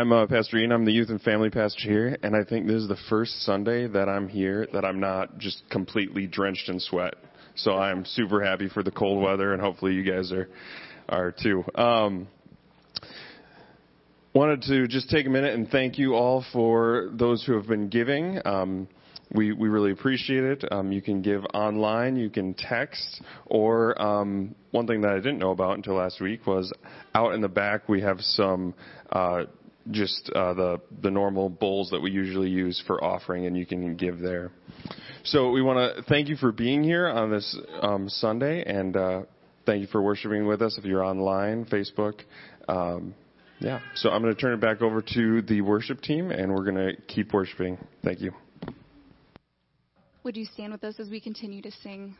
I'm uh, Pastor Ian. I'm the youth and family pastor here, and I think this is the first Sunday that I'm here that I'm not just completely drenched in sweat. So I'm super happy for the cold weather, and hopefully you guys are are too. Um, wanted to just take a minute and thank you all for those who have been giving. Um, we, we really appreciate it. Um, you can give online, you can text, or um, one thing that I didn't know about until last week was out in the back we have some uh, just uh, the the normal bowls that we usually use for offering, and you can give there. So we want to thank you for being here on this um, Sunday, and uh, thank you for worshiping with us. If you're online, Facebook. Um, yeah, so I'm going to turn it back over to the worship team, and we're going to keep worshiping. Thank you. Would you stand with us as we continue to sing?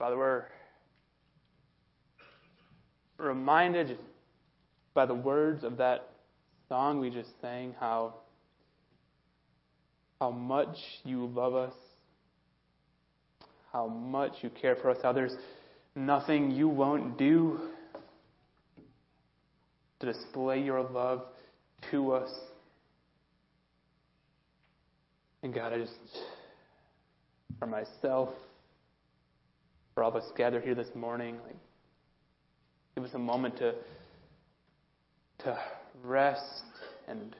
Father, we're reminded by the words of that song we just sang how how much you love us, how much you care for us, how there's nothing you won't do to display your love to us. And God, I just, for myself, for all of us gathered here this morning, like, give us a moment to to rest and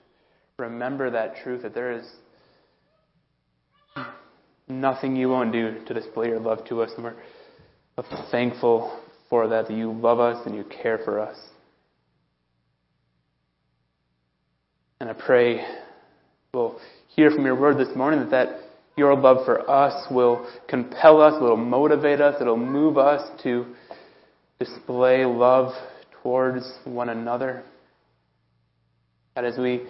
remember that truth that there is nothing you won't do to display your love to us, and we're thankful for that, that you love us and you care for us. And I pray we'll hear from your word this morning that, that your love for us will compel us, will motivate us, it'll move us to display love towards one another. And as we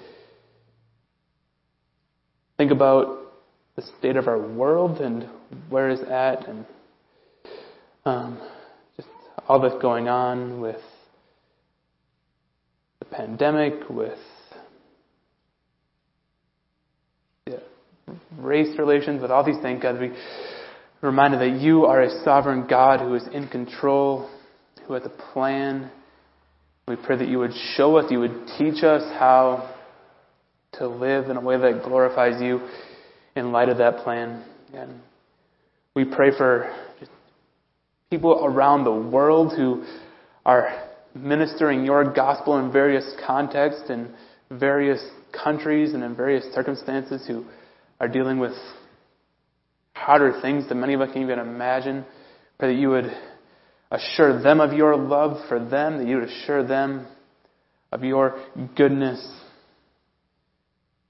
think about the state of our world and where it's at and um, just all that's going on with the pandemic, with the race relations, with all these things, God, we reminded that you are a sovereign God who is in control, who has a plan. We pray that you would show us, you would teach us how to live in a way that glorifies you in light of that plan. And we pray for people around the world who are ministering your gospel in various contexts and various countries and in various circumstances who are dealing with harder things than many of us can even imagine. Pray that you would assure them of your love for them, that you would assure them of your goodness,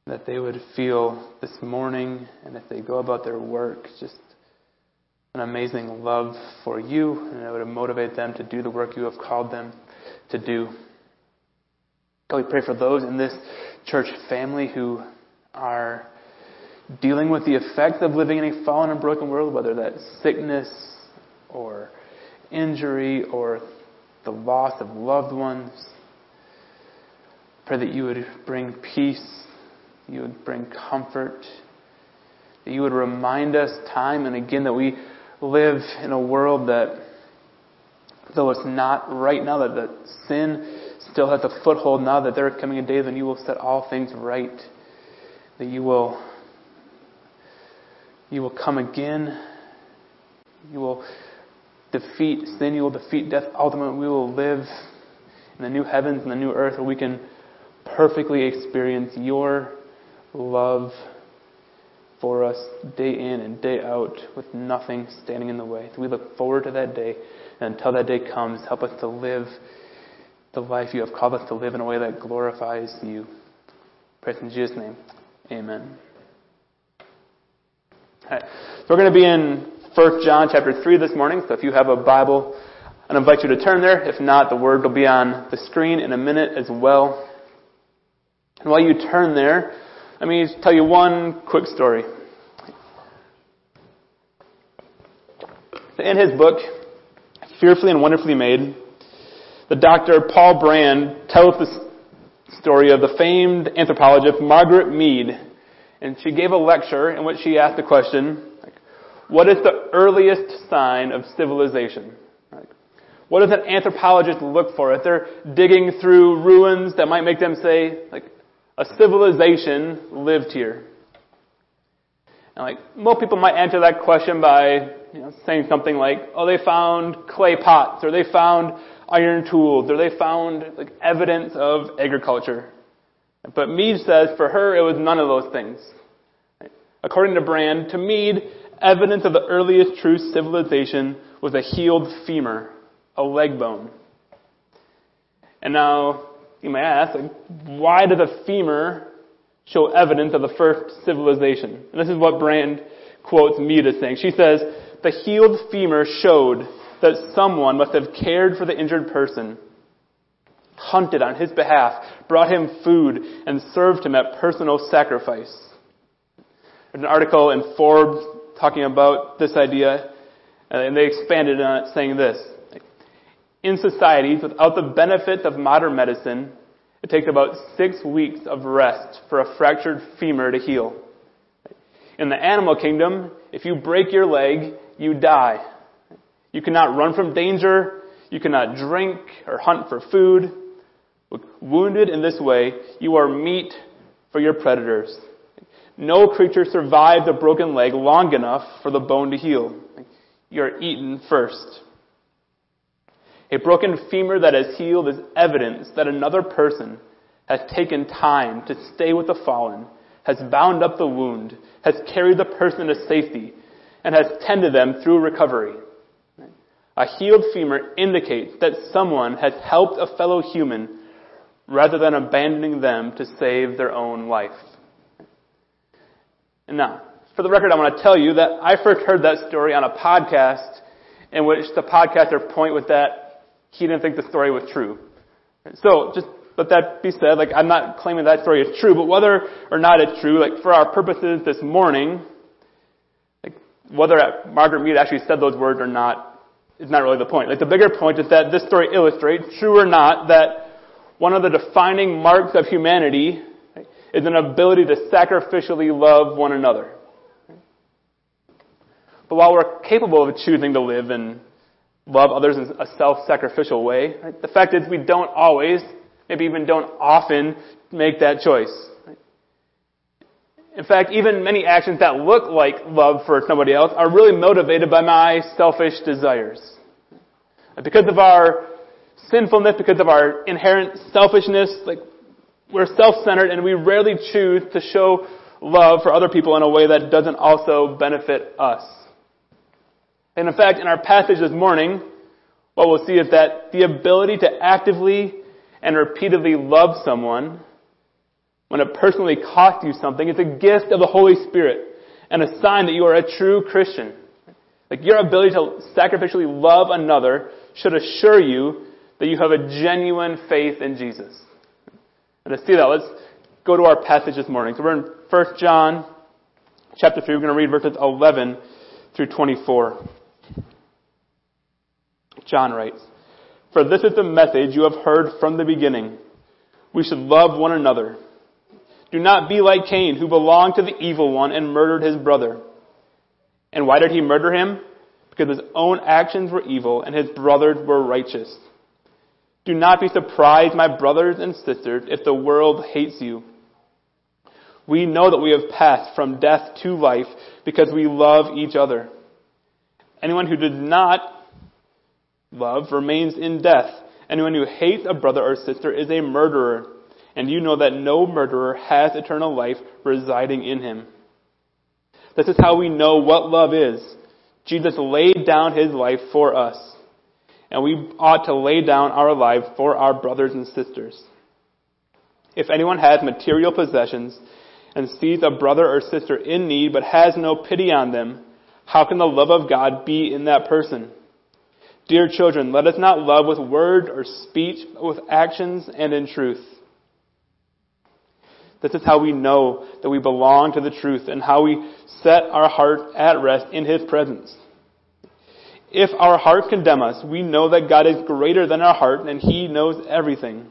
that they would feel this morning and if they go about their work just an amazing love for you, and it would motivate them to do the work you have called them to do. God, we pray for those in this church family who are dealing with the effects of living in a fallen and broken world, whether that's sickness or injury or the loss of loved ones. Pray that you would bring peace, you would bring comfort, that you would remind us time and again that we live in a world that though it's not right now, that the sin still has a foothold now, that there is coming a day when you will set all things right, that you will you will come again, you will defeat sin, you will defeat death. Ultimately, we will live in the new heavens and the new earth where we can perfectly experience your love for us day in and day out with nothing standing in the way. So we look forward to that day. And until that day comes, help us to live the life you have called us to live in a way that glorifies you. Praise in Jesus' name. Amen. So we're going to be in 1 John chapter 3 this morning. So if you have a Bible, I invite you to turn there. If not, the word will be on the screen in a minute as well. And while you turn there, let me tell you one quick story. In his book, Fearfully and Wonderfully Made, the doctor Paul Brand tells the story of the famed anthropologist Margaret Mead. And she gave a lecture in which she asked the question, what is the earliest sign of civilization? What does an anthropologist look for if they're digging through ruins that might make them say, like, a civilization lived here? And like, most people might answer that question by you know, saying something like, oh, they found clay pots, or they found iron tools, or they found like, evidence of agriculture. But Mead says for her it was none of those things. According to Brand, to Mead, evidence of the earliest true civilization was a healed femur, a leg bone. And now, you may ask, why does a femur show evidence of the first civilization? And this is what Brand quotes Mead as saying. She says, the healed femur showed that someone must have cared for the injured person, hunted on his behalf, brought him food, and served him at personal sacrifice. There's an article in Forbes talking about this idea, uh, and they expanded on it saying this. In societies without the benefit of modern medicine, it takes about six weeks of rest for a fractured femur to heal. In the animal kingdom, if you break your leg, you die. You cannot run from danger. You cannot drink or hunt for food. Wounded in this way, you are meat for your predators. No creature survives a broken leg long enough for the bone to heal. You are eaten first. A broken femur that has healed is evidence that another person has taken time to stay with the fallen, has bound up the wound, has carried the person to safety, and has tended them through recovery. A healed femur indicates that someone has helped a fellow human rather than abandoning them to save their own life. And now, for the record, I want to tell you that I first heard that story on a podcast in which the podcaster point with that he didn't think the story was true. So, just let that be said, like, I'm not claiming that story is true, but whether or not it's true, like, for our purposes this morning, like, whether Margaret Mead actually said those words or not is not really the point. Like, the bigger point is that this story illustrates, true or not, that one of the defining marks of humanity is an ability to sacrificially love one another. But while we're capable of choosing to live and love others in a self-sacrificial way, the fact is we don't always, maybe even don't often, make that choice. In fact, even many actions that look like love for somebody else are really motivated by my selfish desires. Because of our sinfulness, because of our inherent selfishness, like we're self-centered and we rarely choose to show love for other people in a way that doesn't also benefit us. And in fact, in our passage this morning, what we'll see is that the ability to actively and repeatedly love someone when it personally costs you something is a gift of the Holy Spirit and a sign that you are a true Christian. Like your ability to sacrificially love another should assure you that you have a genuine faith in Jesus. And to see that, let's go to our passage this morning. So we're in 1 John chapter 3. We're going to read verses 11 through 24. John writes, For this is the message you have heard from the beginning. We should love one another. Do not be like Cain, who belonged to the evil one and murdered his brother. And why did he murder him? because his own actions were evil and his brothers were righteous. Do not be surprised, my brothers and sisters, if the world hates you. We know that we have passed from death to life because we love each other. Anyone who does not love remains in death. Anyone who hates a brother or sister is a murderer, and you know that no murderer has eternal life residing in him. This is how we know what love is. Jesus laid down his life for us, and we ought to lay down our life for our brothers and sisters. If anyone has material possessions and sees a brother or sister in need but has no pity on them, how can the love of God be in that person? Dear children, let us not love with word or speech, but with actions and in truth. This is how we know that we belong to the truth and how we set our heart at rest in His presence. If our heart condemn us, we know that God is greater than our heart and He knows everything.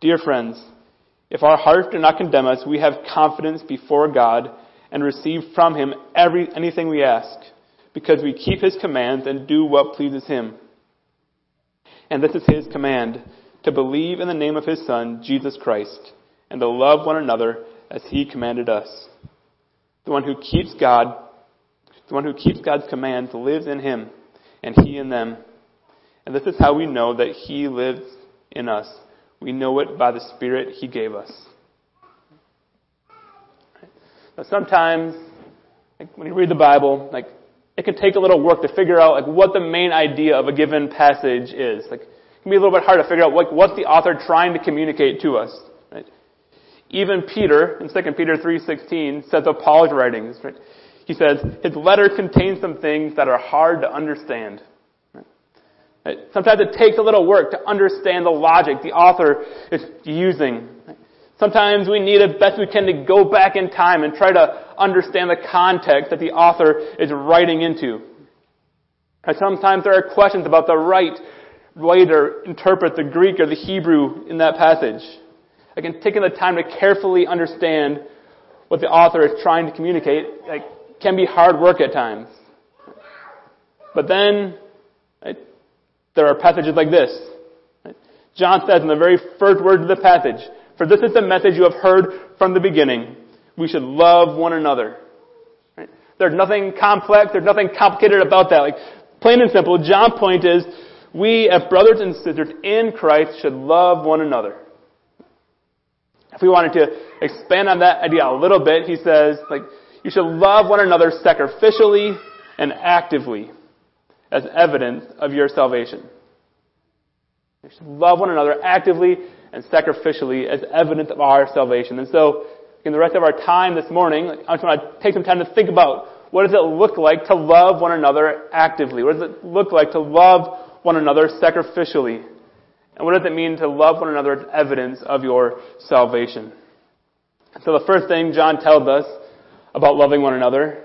Dear friends, if our heart do not condemn us, we have confidence before God and receive from Him every, anything we ask, because we keep His commands and do what pleases Him. And this is His command, to believe in the name of His Son, Jesus Christ, and to love one another as He commanded us. The one who keeps God, the one who keeps God's commands lives in Him, and He in them. And this is how we know that He lives in us. We know it by the Spirit He gave us. Now sometimes, like when you read the Bible, like it can take a little work to figure out like what the main idea of a given passage is. Like it can be a little bit hard to figure out like what's the author trying to communicate to us. Right? Even Peter in 2 Peter 3:16 says of Paul's writings, right? He says his letter contains some things that are hard to understand. Sometimes it takes a little work to understand the logic the author is using. Sometimes we need as best we can to go back in time and try to understand the context that the author is writing into. Sometimes there are questions about the right way to interpret the Greek or the Hebrew in that passage. Again, taking the time to carefully understand what the author is trying to communicate like, can be hard work at times. But then, right, there are passages like this. John says in the very first words of the passage, For this is the message you have heard from the beginning. We should love one another. Right? There's nothing complex, there's nothing complicated about that. Like, plain and simple, John's point is, we as brothers and sisters in Christ should love one another. If we wanted to expand on that idea a little bit, he says, like, you should love one another sacrificially and actively as evidence of your salvation. You should love one another actively and sacrificially as evidence of our salvation. And so, in the rest of our time this morning, I just want to take some time to think about what does it look like to love one another actively? What does it look like to love one another sacrificially? And what does it mean to love one another as evidence of your salvation? So the first thing John tells us about loving one another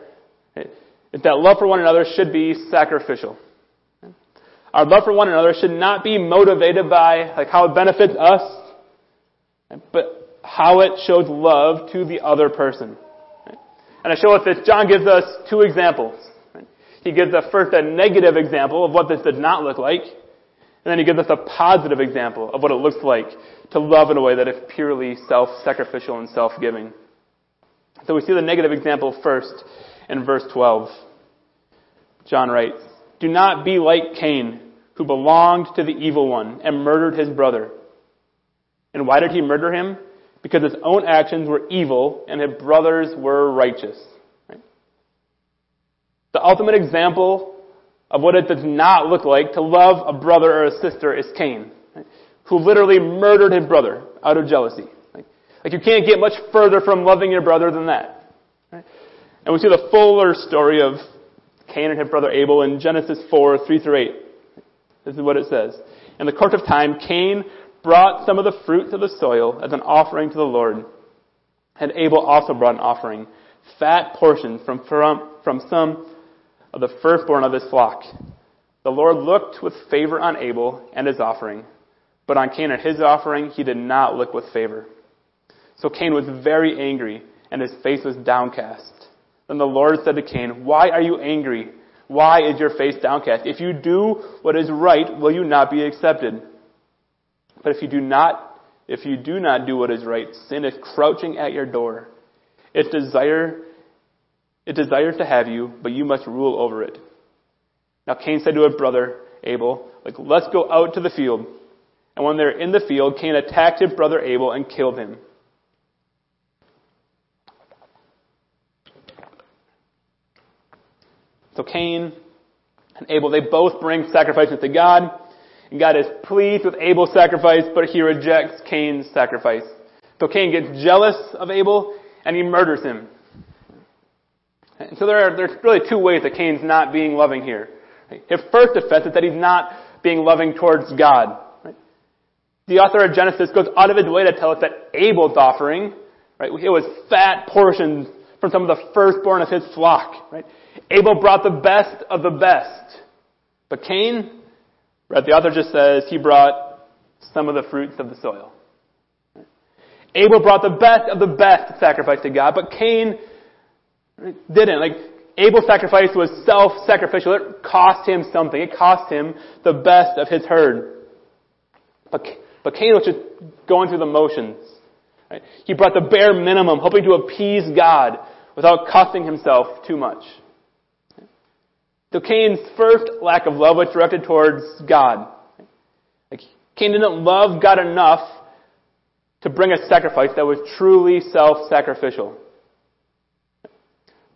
is that love for one another should be sacrificial. Our love for one another should not be motivated by like how it benefits us, but how it shows love to the other person. And I show us this. John gives us two examples. He gives us first a negative example of what this does not look like, and then he gives us a positive example of what it looks like to love in a way that is purely self-sacrificial and self-giving. So we see the negative example first in verse 12. John writes, Do not be like Cain, who belonged to the evil one and murdered his brother. And why did he murder him? Because his own actions were evil and his brothers were righteous. Right? The ultimate example of what it does not look like to love a brother or a sister is Cain, who literally murdered his brother out of jealousy. Right? Like you can't get much further from loving your brother than that. And we see the fuller story of Cain and his brother Abel in Genesis 4, 3 through 8. This is what it says. In the course of time, Cain brought some of the fruits of the soil as an offering to the Lord. And Abel also brought an offering, fat portions from, from, from some of the firstborn of his flock. The Lord looked with favor on Abel and his offering, but on Cain and his offering he did not look with favor. So Cain was very angry, and his face was downcast. Then the Lord said to Cain, Why are you angry? Why is your face downcast? If you do what is right, will you not be accepted? But if you do not, if you do not do what is right, sin is crouching at your door. It desire, it desires to have you, but you must rule over it. Now Cain said to his brother Abel, like, let's go out to the field. And when they're in the field, Cain attacked his brother Abel and killed him. So Cain and Abel, they both bring sacrifices to God. And God is pleased with Abel's sacrifice, but he rejects Cain's sacrifice. So Cain gets jealous of Abel and he murders him. And so there are, there's really two ways that Cain's not being loving here. His first offense is that he's not being loving towards God. The author of Genesis goes out of his way to tell us that Abel's offering, right, it was fat portions from some of the firstborn of his flock. Right? Abel brought the best of the best. But Cain, right, the author just says he brought some of the fruits of the soil. Abel brought the best of the best sacrifice to God, but Cain didn't. Like, Abel's sacrifice was self-sacrificial. It cost him something. It cost him the best of his herd. But, but Cain was just going through the motions. Right? He brought the bare minimum, hoping to appease God without costing himself too much. So Cain's first lack of love was directed towards God. Like, Cain didn't love God enough to bring a sacrifice that was truly self-sacrificial.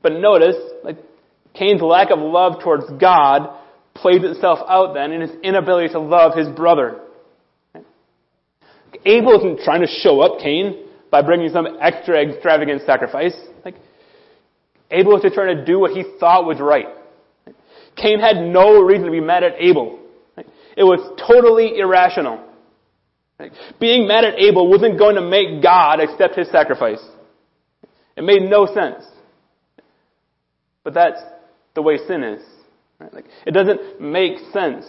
But notice, like, Cain's lack of love towards God plays itself out then in his inability to love his brother. Abel isn't trying to show up Cain by bringing some extra extravagant sacrifice. Like, Abel was just trying to do what he thought was right. Cain had no reason to be mad at Abel. It was totally irrational. Being mad at Abel wasn't going to make God accept his sacrifice. It made no sense. But that's the way sin is. Like, it doesn't make sense.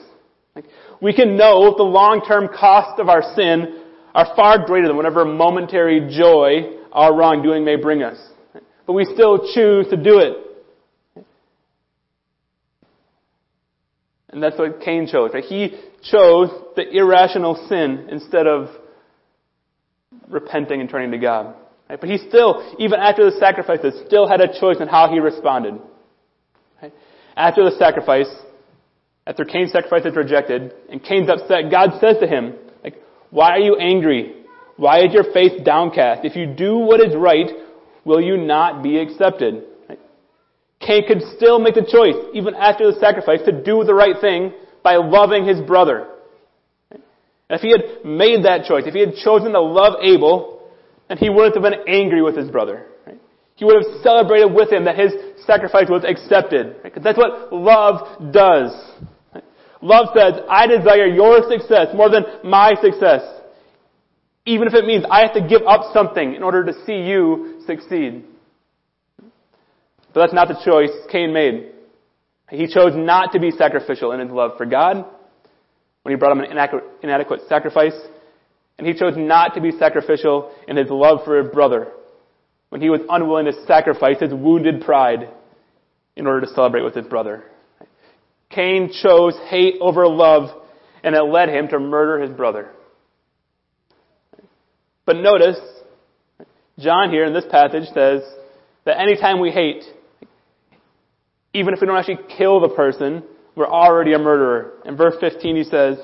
We can know the long-term cost of our sin are far greater than whatever momentary joy our wrongdoing may bring us. But we still choose to do it. And that's what Cain chose. Right? He chose the irrational sin instead of repenting and turning to God. Right? But he still, even after the sacrifices, still had a choice in how he responded. Right? After the sacrifice, after Cain's sacrifice is rejected, and Cain's upset, God says to him, like, why are you angry? Why is your face downcast? If you do what is right, will you not be accepted? Cain could still make the choice, even after the sacrifice, to do the right thing by loving his brother. If he had made that choice, if he had chosen to love Abel, then he wouldn't have been angry with his brother. He would have celebrated with him that his sacrifice was accepted. Because that's what love does. Love says, I desire your success more than my success. Even if it means I have to give up something in order to see you succeed. But that's not the choice Cain made. He chose not to be sacrificial in his love for God when he brought him an inadequate sacrifice. And he chose not to be sacrificial in his love for his brother when he was unwilling to sacrifice his wounded pride in order to celebrate with his brother. Cain chose hate over love, and it led him to murder his brother. But notice, John here in this passage says that anytime we hate, even if we don't actually kill the person, we're already a murderer. In verse 15 he says,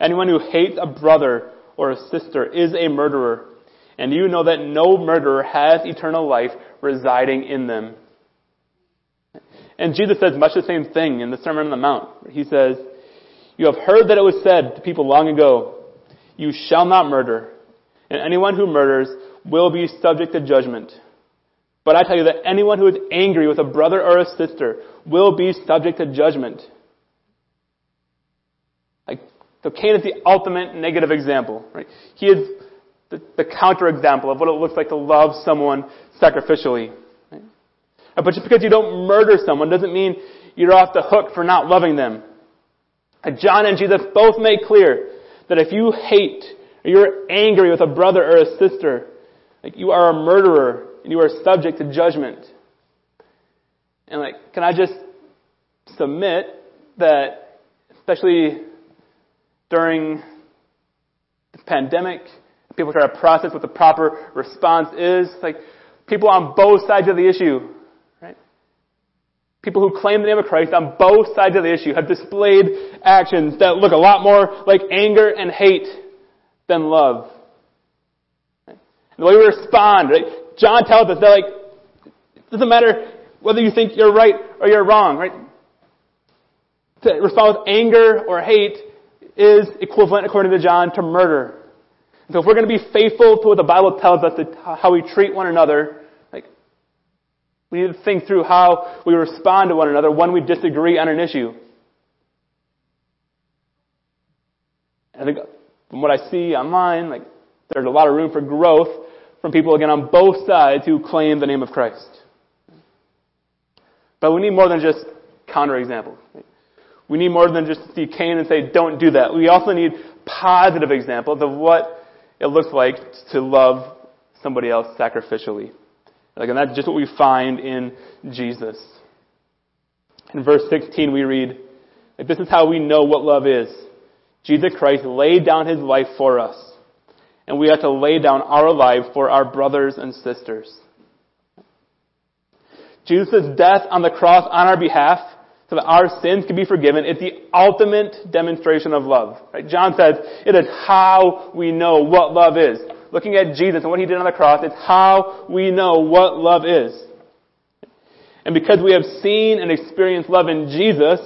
Anyone who hates a brother or a sister is a murderer. And you know that no murderer has eternal life residing in them. And Jesus says much the same thing in the Sermon on the Mount. He says, You have heard that it was said to people long ago, You shall not murder, and anyone who murders will be subject to judgment. But I tell you that anyone who is angry with a brother or a sister will be subject to judgment. Like, so Cain is the ultimate negative example, right? He is the, the counterexample of what it looks like to love someone sacrificially. Right? But just because you don't murder someone doesn't mean you're off the hook for not loving them. John and Jesus both make clear that if you hate or you're angry with a brother or a sister, like you are a murderer and you are subject to judgment. And like, can I just submit that, especially during the pandemic, people try to process what the proper response is. Like people on both sides of the issue, right? People who claim the name of Christ on both sides of the issue have displayed actions that look a lot more like anger and hate than love. Right? The way we respond, right? John tells us that like, it doesn't matter whether you think you're right or you're wrong, right? To respond with anger or hate is equivalent, according to John, to murder. So if we're going to be faithful to what the Bible tells us, how we treat one another, like, we need to think through how we respond to one another when we disagree on an issue. I think from what I see online, like, there's a lot of room for growth from people, again, on both sides who claim the name of Christ. But we need more than just counterexamples. We need more than just to see Cain and say, don't do that. We also need positive examples of what it looks like to love somebody else sacrificially. Like, and that's just what we find in Jesus. In verse 16 we read, like, this is how we know what love is. Jesus Christ laid down his life for us. And we have to lay down our life for our brothers and sisters. Jesus' death on the cross on our behalf so that our sins can be forgiven is the ultimate demonstration of love. Right? John says it is how we know what love is. Looking at Jesus and what he did on the cross, it's how we know what love is. And because we have seen and experienced love in Jesus,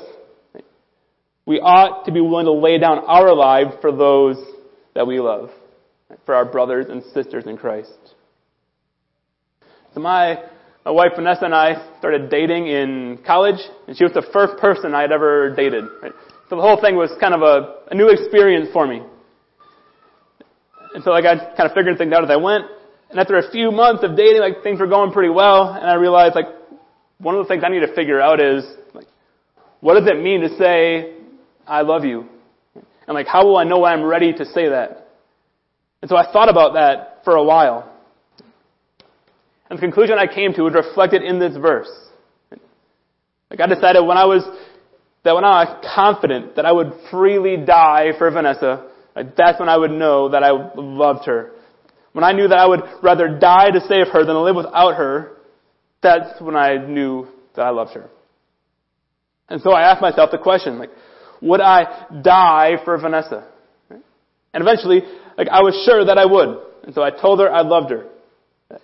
we ought to be willing to lay down our lives for those that we love, for our brothers and sisters in Christ. So my my wife Vanessa and I started dating in college, and she was the first person I had ever dated. Right? So the whole thing was kind of a, a new experience for me. And so like I kind of figured things out as I went. And after a few months of dating, like things were going pretty well, and I realized like one of the things I need to figure out is like what does it mean to say I love you? And like how will I know when I'm ready to say that? And so I thought about that for a while. And the conclusion I came to was reflected in this verse. Like I decided when I was, that when I was confident that I would freely die for Vanessa, like that's when I would know that I loved her. When I knew that I would rather die to save her than to live without her, that's when I knew that I loved her. And so I asked myself the question, like, would I die for Vanessa? And eventually, like, I was sure that I would. And so I told her I loved her.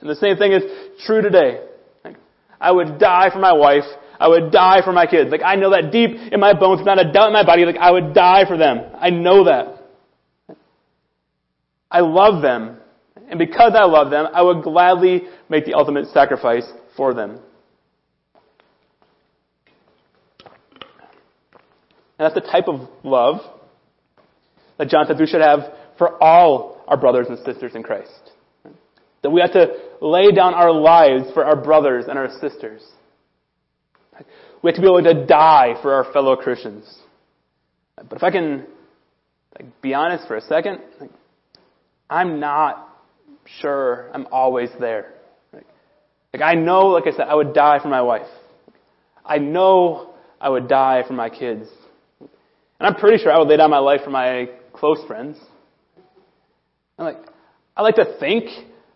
And the same thing is true today. Like, I would die for my wife. I would die for my kids. Like, I know that deep in my bones, not a doubt in my body, like, I would die for them. I know that. I love them. And because I love them, I would gladly make the ultimate sacrifice for them. And that's the type of love that John says we should have for all our brothers and sisters in Christ. That we have to lay down our lives for our brothers and our sisters. We have to be willing to die for our fellow Christians. But if I can like, be honest for a second, like, I'm not sure I'm always there. Like, like I know, like I said, I would die for my wife. I know I would die for my kids. And I'm pretty sure I would lay down my life for my close friends. And like, I like to think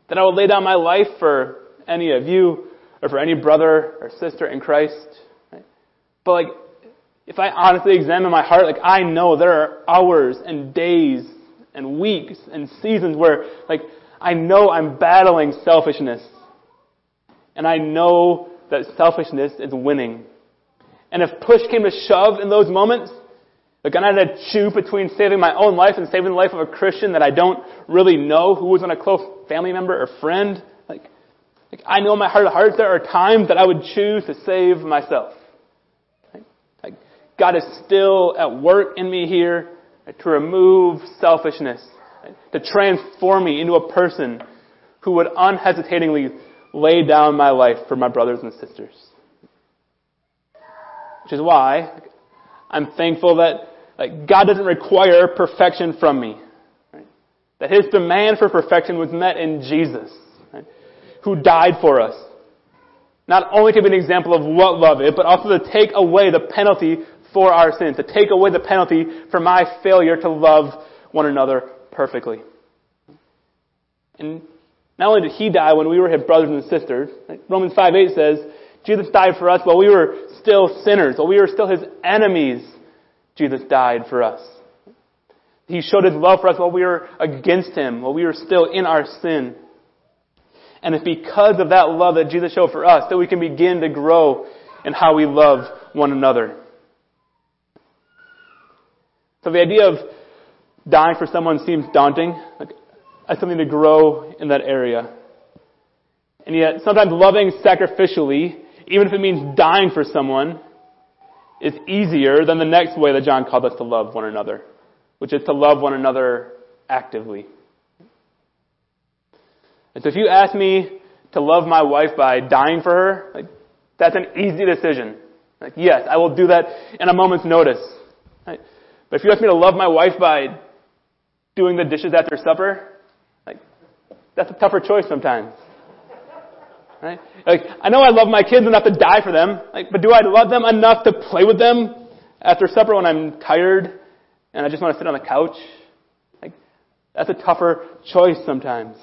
that I would lay down my life for any of you or for any brother or sister in Christ. Right? But like, if I honestly examine my heart, like I know there are hours and days and weeks and seasons where like I know I'm battling selfishness. And I know that selfishness is winning. And if push came to shove in those moments, like I had to choose between saving my own life and saving the life of a Christian that I don't really know who was on a close family member or friend. Like, like I know in my heart of hearts there are times that I would choose to save myself. Like, like God is still at work in me here to remove selfishness, to transform me into a person who would unhesitatingly lay down my life for my brothers and sisters. Which is why I'm thankful that like, God doesn't require perfection from me. Right? That His demand for perfection was met in Jesus, right? who died for us. not only to be an example of what love is, but also to take away the penalty for our sins, to take away the penalty for my failure to love one another perfectly. And not only did he die when we were his brothers and sisters, Romans 5 8 says, Jesus died for us while we were still sinners, while we were still his enemies, Jesus died for us. He showed his love for us while we were against him, while we were still in our sin. And it's because of that love that Jesus showed for us that we can begin to grow in how we love one another. So the idea of dying for someone seems daunting. Like, something to grow in that area. And yet, sometimes loving sacrificially, even if it means dying for someone, is easier than the next way that John called us to love one another, which is to love one another actively. And so if you ask me to love my wife by dying for her, like, that's an easy decision. Like, yes, I will do that in a moment's notice. Right? But if you ask me to love my wife by doing the dishes after supper, like, that's a tougher choice sometimes. Right? Like, I know I love my kids enough to die for them, like, but do I love them enough to play with them after supper when I'm tired and I just want to sit on the couch? Like, that's a tougher choice sometimes.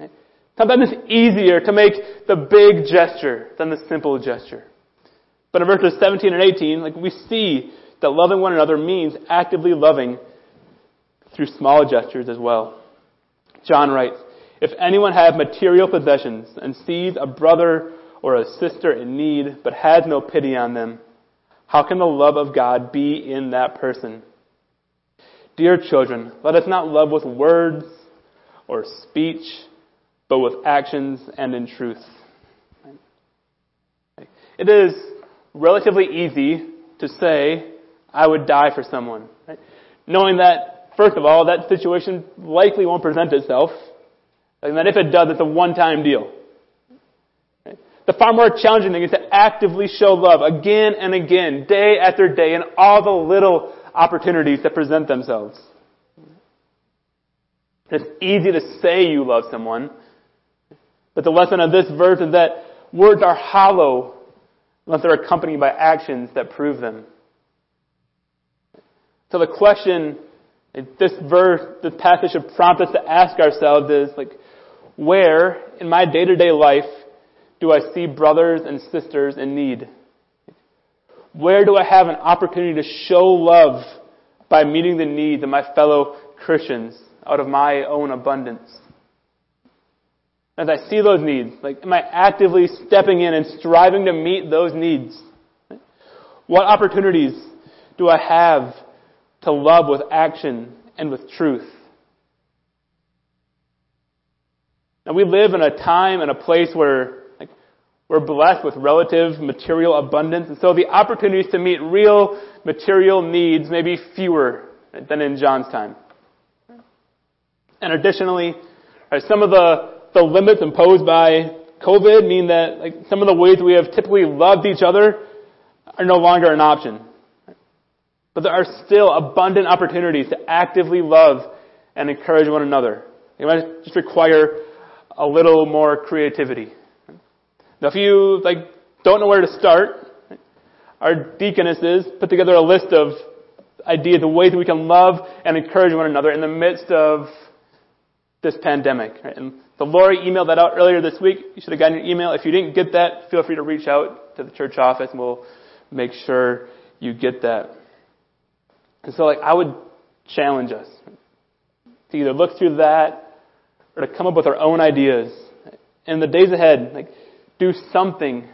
Right? Sometimes it's easier to make the big gesture than the simple gesture. But in verses 17 and 18, like, we see that loving one another means actively loving through small gestures as well. John writes, if anyone have material possessions and sees a brother or a sister in need but has no pity on them, how can the love of God be in that person? Dear children, let us not love with words or speech, but with actions and in truth. It is relatively easy to say, I would die for someone. Knowing that, first of all, that situation likely won't present itself. And that if it does, it's a one-time deal. The far more challenging thing is to actively show love again and again, day after day, in all the little opportunities that present themselves. It's easy to say you love someone, but the lesson of this verse is that words are hollow unless they're accompanied by actions that prove them. So the question this verse, this passage should prompt us to ask ourselves is like, where in my day-to-day life do I see brothers and sisters in need? Where do I have an opportunity to show love by meeting the needs of my fellow Christians out of my own abundance? As I see those needs, like, am I actively stepping in and striving to meet those needs? What opportunities do I have to love with action and with truth? Now we live in a time and a place where like, we're blessed with relative material abundance, and so the opportunities to meet real material needs may be fewer than in John's time. And additionally, some of the, the limits imposed by COVID mean that like, some of the ways we have typically loved each other are no longer an option. But there are still abundant opportunities to actively love and encourage one another. It might just require a little more creativity. Now, if you like don't know where to start, our deaconesses put together a list of ideas of ways that we can love and encourage one another in the midst of this pandemic. And the Lori emailed that out earlier this week. You should have gotten your email. If you didn't get that, feel free to reach out to the church office and we'll make sure you get that. And so like I would challenge us to either look through that or to come up with our own ideas. In the days ahead, like, do something.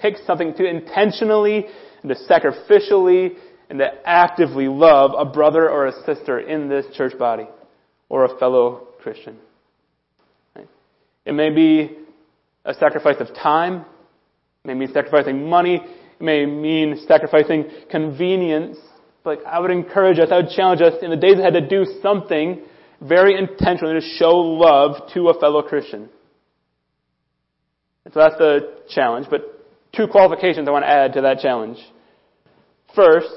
Pick something to intentionally and to sacrificially and to actively love a brother or a sister in this church body or a fellow Christian. Right? It may be a sacrifice of time. It may mean sacrificing money. It may mean sacrificing convenience. But I would encourage us, I would challenge us in the days ahead to do something very intentionally to show love to a fellow Christian. And So that's the challenge, but two qualifications I want to add to that challenge. First,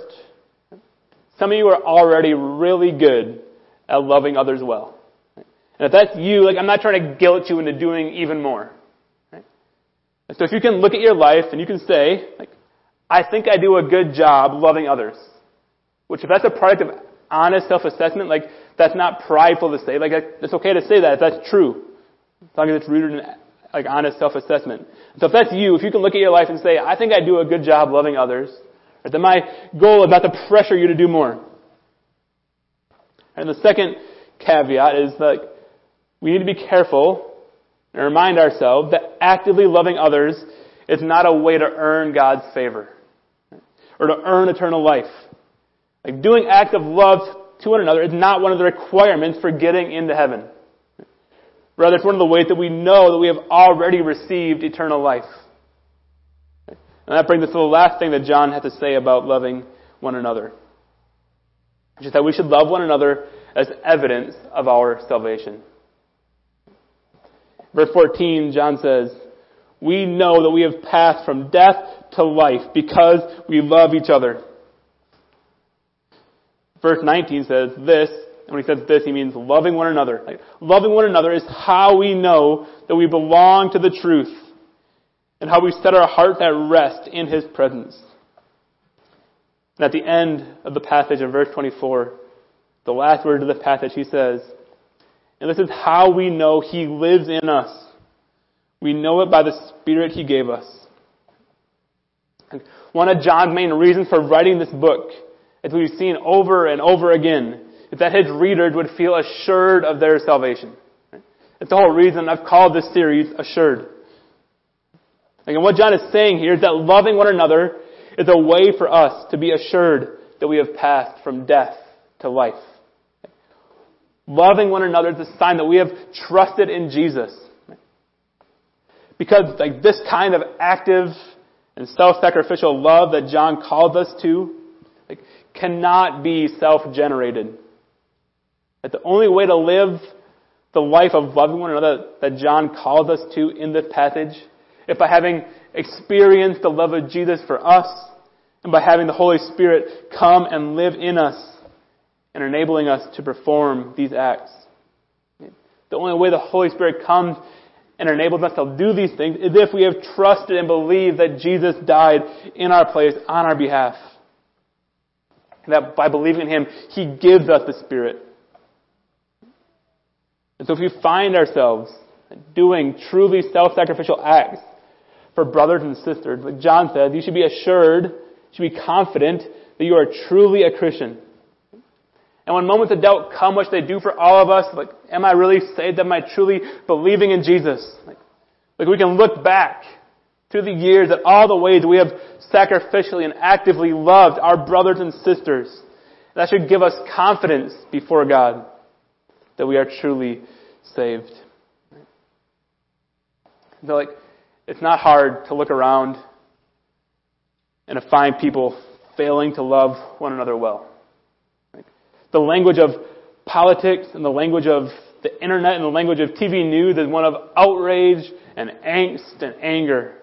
some of you are already really good at loving others well. And if that's you, like I'm not trying to guilt you into doing even more. Right? And so if you can look at your life and you can say, like, I think I do a good job loving others. Which if that's a product of honest self-assessment, like, that's not prideful to say. Like, it's okay to say that if that's true. As long as it's rooted in, like, honest self-assessment. So if that's you, if you can look at your life and say, I think I do a good job loving others, right, then my goal is not to pressure you to do more. And the second caveat is that we need to be careful and remind ourselves that actively loving others is not a way to earn God's favor or to earn eternal life. Like doing acts of love to one another is not one of the requirements for getting into heaven. Rather, it's one of the ways that we know that we have already received eternal life. And that brings us to the last thing that John had to say about loving one another. Which is that we should love one another as evidence of our salvation. Verse 14, John says, We know that we have passed from death to life because we love each other. Verse 19 says this, and when he says this, he means loving one another. Like, loving one another is how we know that we belong to the truth and how we set our hearts at rest in his presence. And at the end of the passage in verse 24, the last word of the passage, he says, and this is how we know he lives in us. We know it by the Spirit he gave us. And one of John's main reasons for writing this book, as we've seen over and over again, is that his readers would feel assured of their salvation. That's the whole reason I've called this series Assured. And what John is saying here is that loving one another is a way for us to be assured that we have passed from death to life. Loving one another is a sign that we have trusted in Jesus. Because like this kind of active and self-sacrificial love that John calls us to cannot be self-generated. That the only way to live the life of loving one another that John calls us to in this passage, is by having experienced the love of Jesus for us, and by having the Holy Spirit come and live in us, and enabling us to perform these acts. The only way the Holy Spirit comes and enables us to do these things is if we have trusted and believed that Jesus died in our place on our behalf. And that by believing in Him, He gives us the Spirit. And so if we find ourselves doing truly self-sacrificial acts for brothers and sisters, like John said, you should be assured, you should be confident that you are truly a Christian. And when moments of doubt come, which they do for all of us, like, am I really saved? Am I truly believing in Jesus? Like, like we can look back through the years at all the ways we have sacrificially and actively loved our brothers and sisters. That should give us confidence before God that we are truly saved. So like, it's not hard to look around and to find people failing to love one another well the language of politics and the language of the internet and the language of TV news is one of outrage and angst and anger.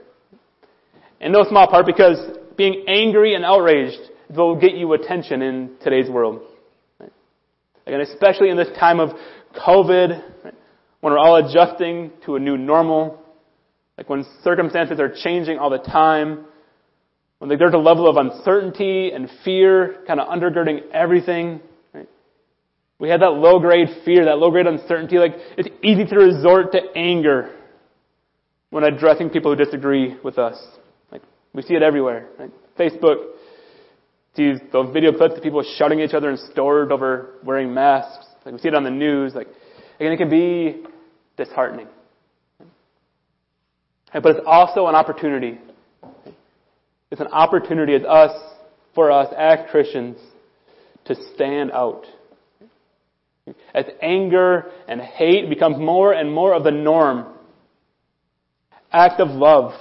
In no small part because being angry and outraged will get you attention in today's world. And especially in this time of COVID, when we're all adjusting to a new normal, like when circumstances are changing all the time, when there's a level of uncertainty and fear kind of undergirding everything, we have that low grade fear, that low grade uncertainty. Like, it's easy to resort to anger when addressing people who disagree with us. We see it everywhere. Right? Facebook sees those video clips of people shouting at each other and stores over wearing masks. Like, we see it on the news. Like, and it can be disheartening. But it's also an opportunity. It's an opportunity as us, for us as Christians, to stand out as anger and hate becomes more and more of the norm, act of love,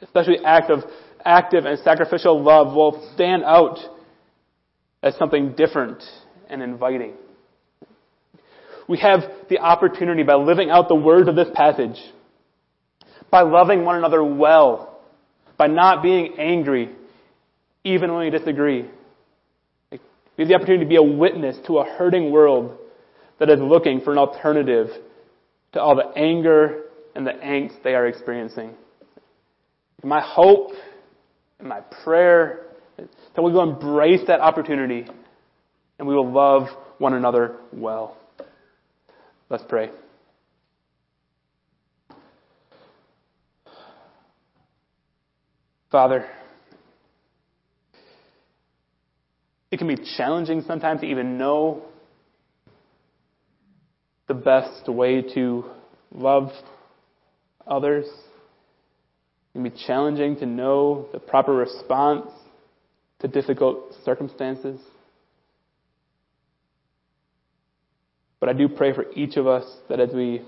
especially act of active and sacrificial love, will stand out as something different and inviting. We have the opportunity by living out the words of this passage, by loving one another well, by not being angry, even when we disagree. We have the opportunity to be a witness to a hurting world that is looking for an alternative to all the anger and the angst they are experiencing. My hope and my prayer that we will embrace that opportunity and we will love one another well. Let's pray. Father, it can be challenging sometimes to even know the best way to love others. It can be challenging to know the proper response to difficult circumstances. But I do pray for each of us that as we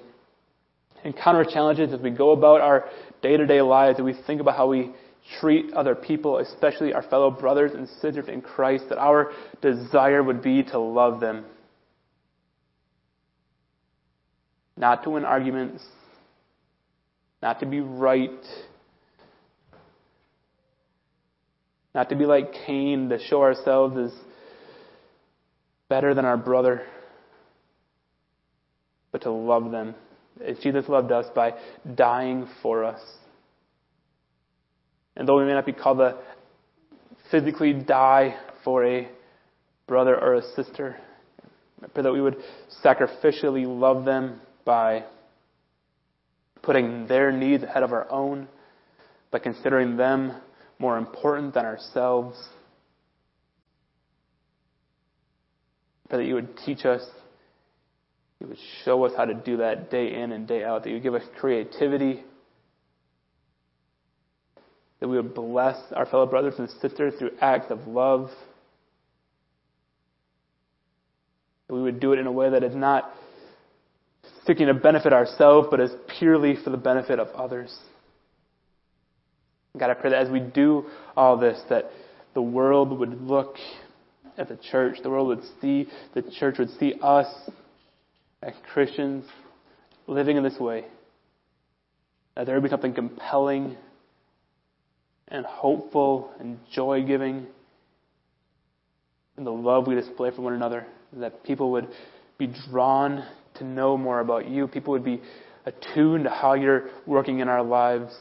encounter challenges, as we go about our day to day lives, as we think about how we treat other people, especially our fellow brothers and sisters in Christ, that our desire would be to love them. Not to win arguments, not to be right, not to be like Cain, to show ourselves as better than our brother, but to love them. As Jesus loved us by dying for us. And though we may not be called to physically die for a brother or a sister, I pray that we would sacrificially love them by putting their needs ahead of our own, by considering them more important than ourselves. Pray that you would teach us, you would show us how to do that day in and day out, that you would give us creativity that we would bless our fellow brothers and sisters through acts of love. That we would do it in a way that is not seeking to benefit ourselves, but is purely for the benefit of others. God, I pray that as we do all this, that the world would look at the church, the world would see, the church would see us as Christians living in this way. That there would be something compelling and hopeful and joy giving in the love we display for one another, that people would be drawn to know more about you. People would be attuned to how you're working in our lives.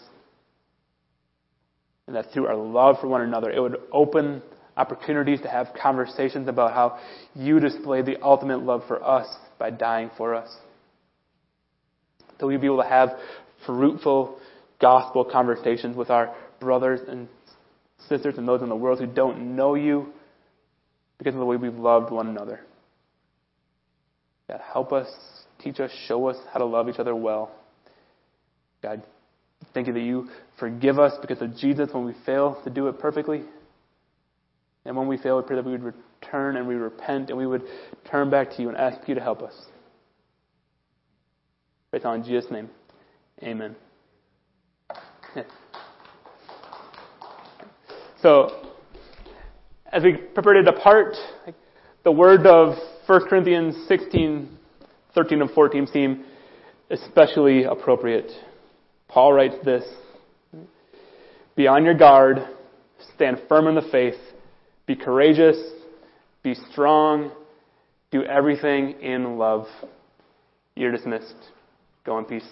And that through our love for one another, it would open opportunities to have conversations about how you display the ultimate love for us by dying for us. That we'd be able to have fruitful gospel conversations with our brothers and sisters and those in the world who don't know you because of the way we've loved one another. God, help us, teach us, show us how to love each other well. God, thank you that you forgive us because of Jesus when we fail to do it perfectly. And when we fail, we pray that we would return and we repent and we would turn back to you and ask you to help us. Pray in Jesus' name. Amen. So, as we prepare to depart, the word of 1 Corinthians 16, 13, and 14 seem especially appropriate. Paul writes this Be on your guard, stand firm in the faith, be courageous, be strong, do everything in love. You're dismissed. Go in peace.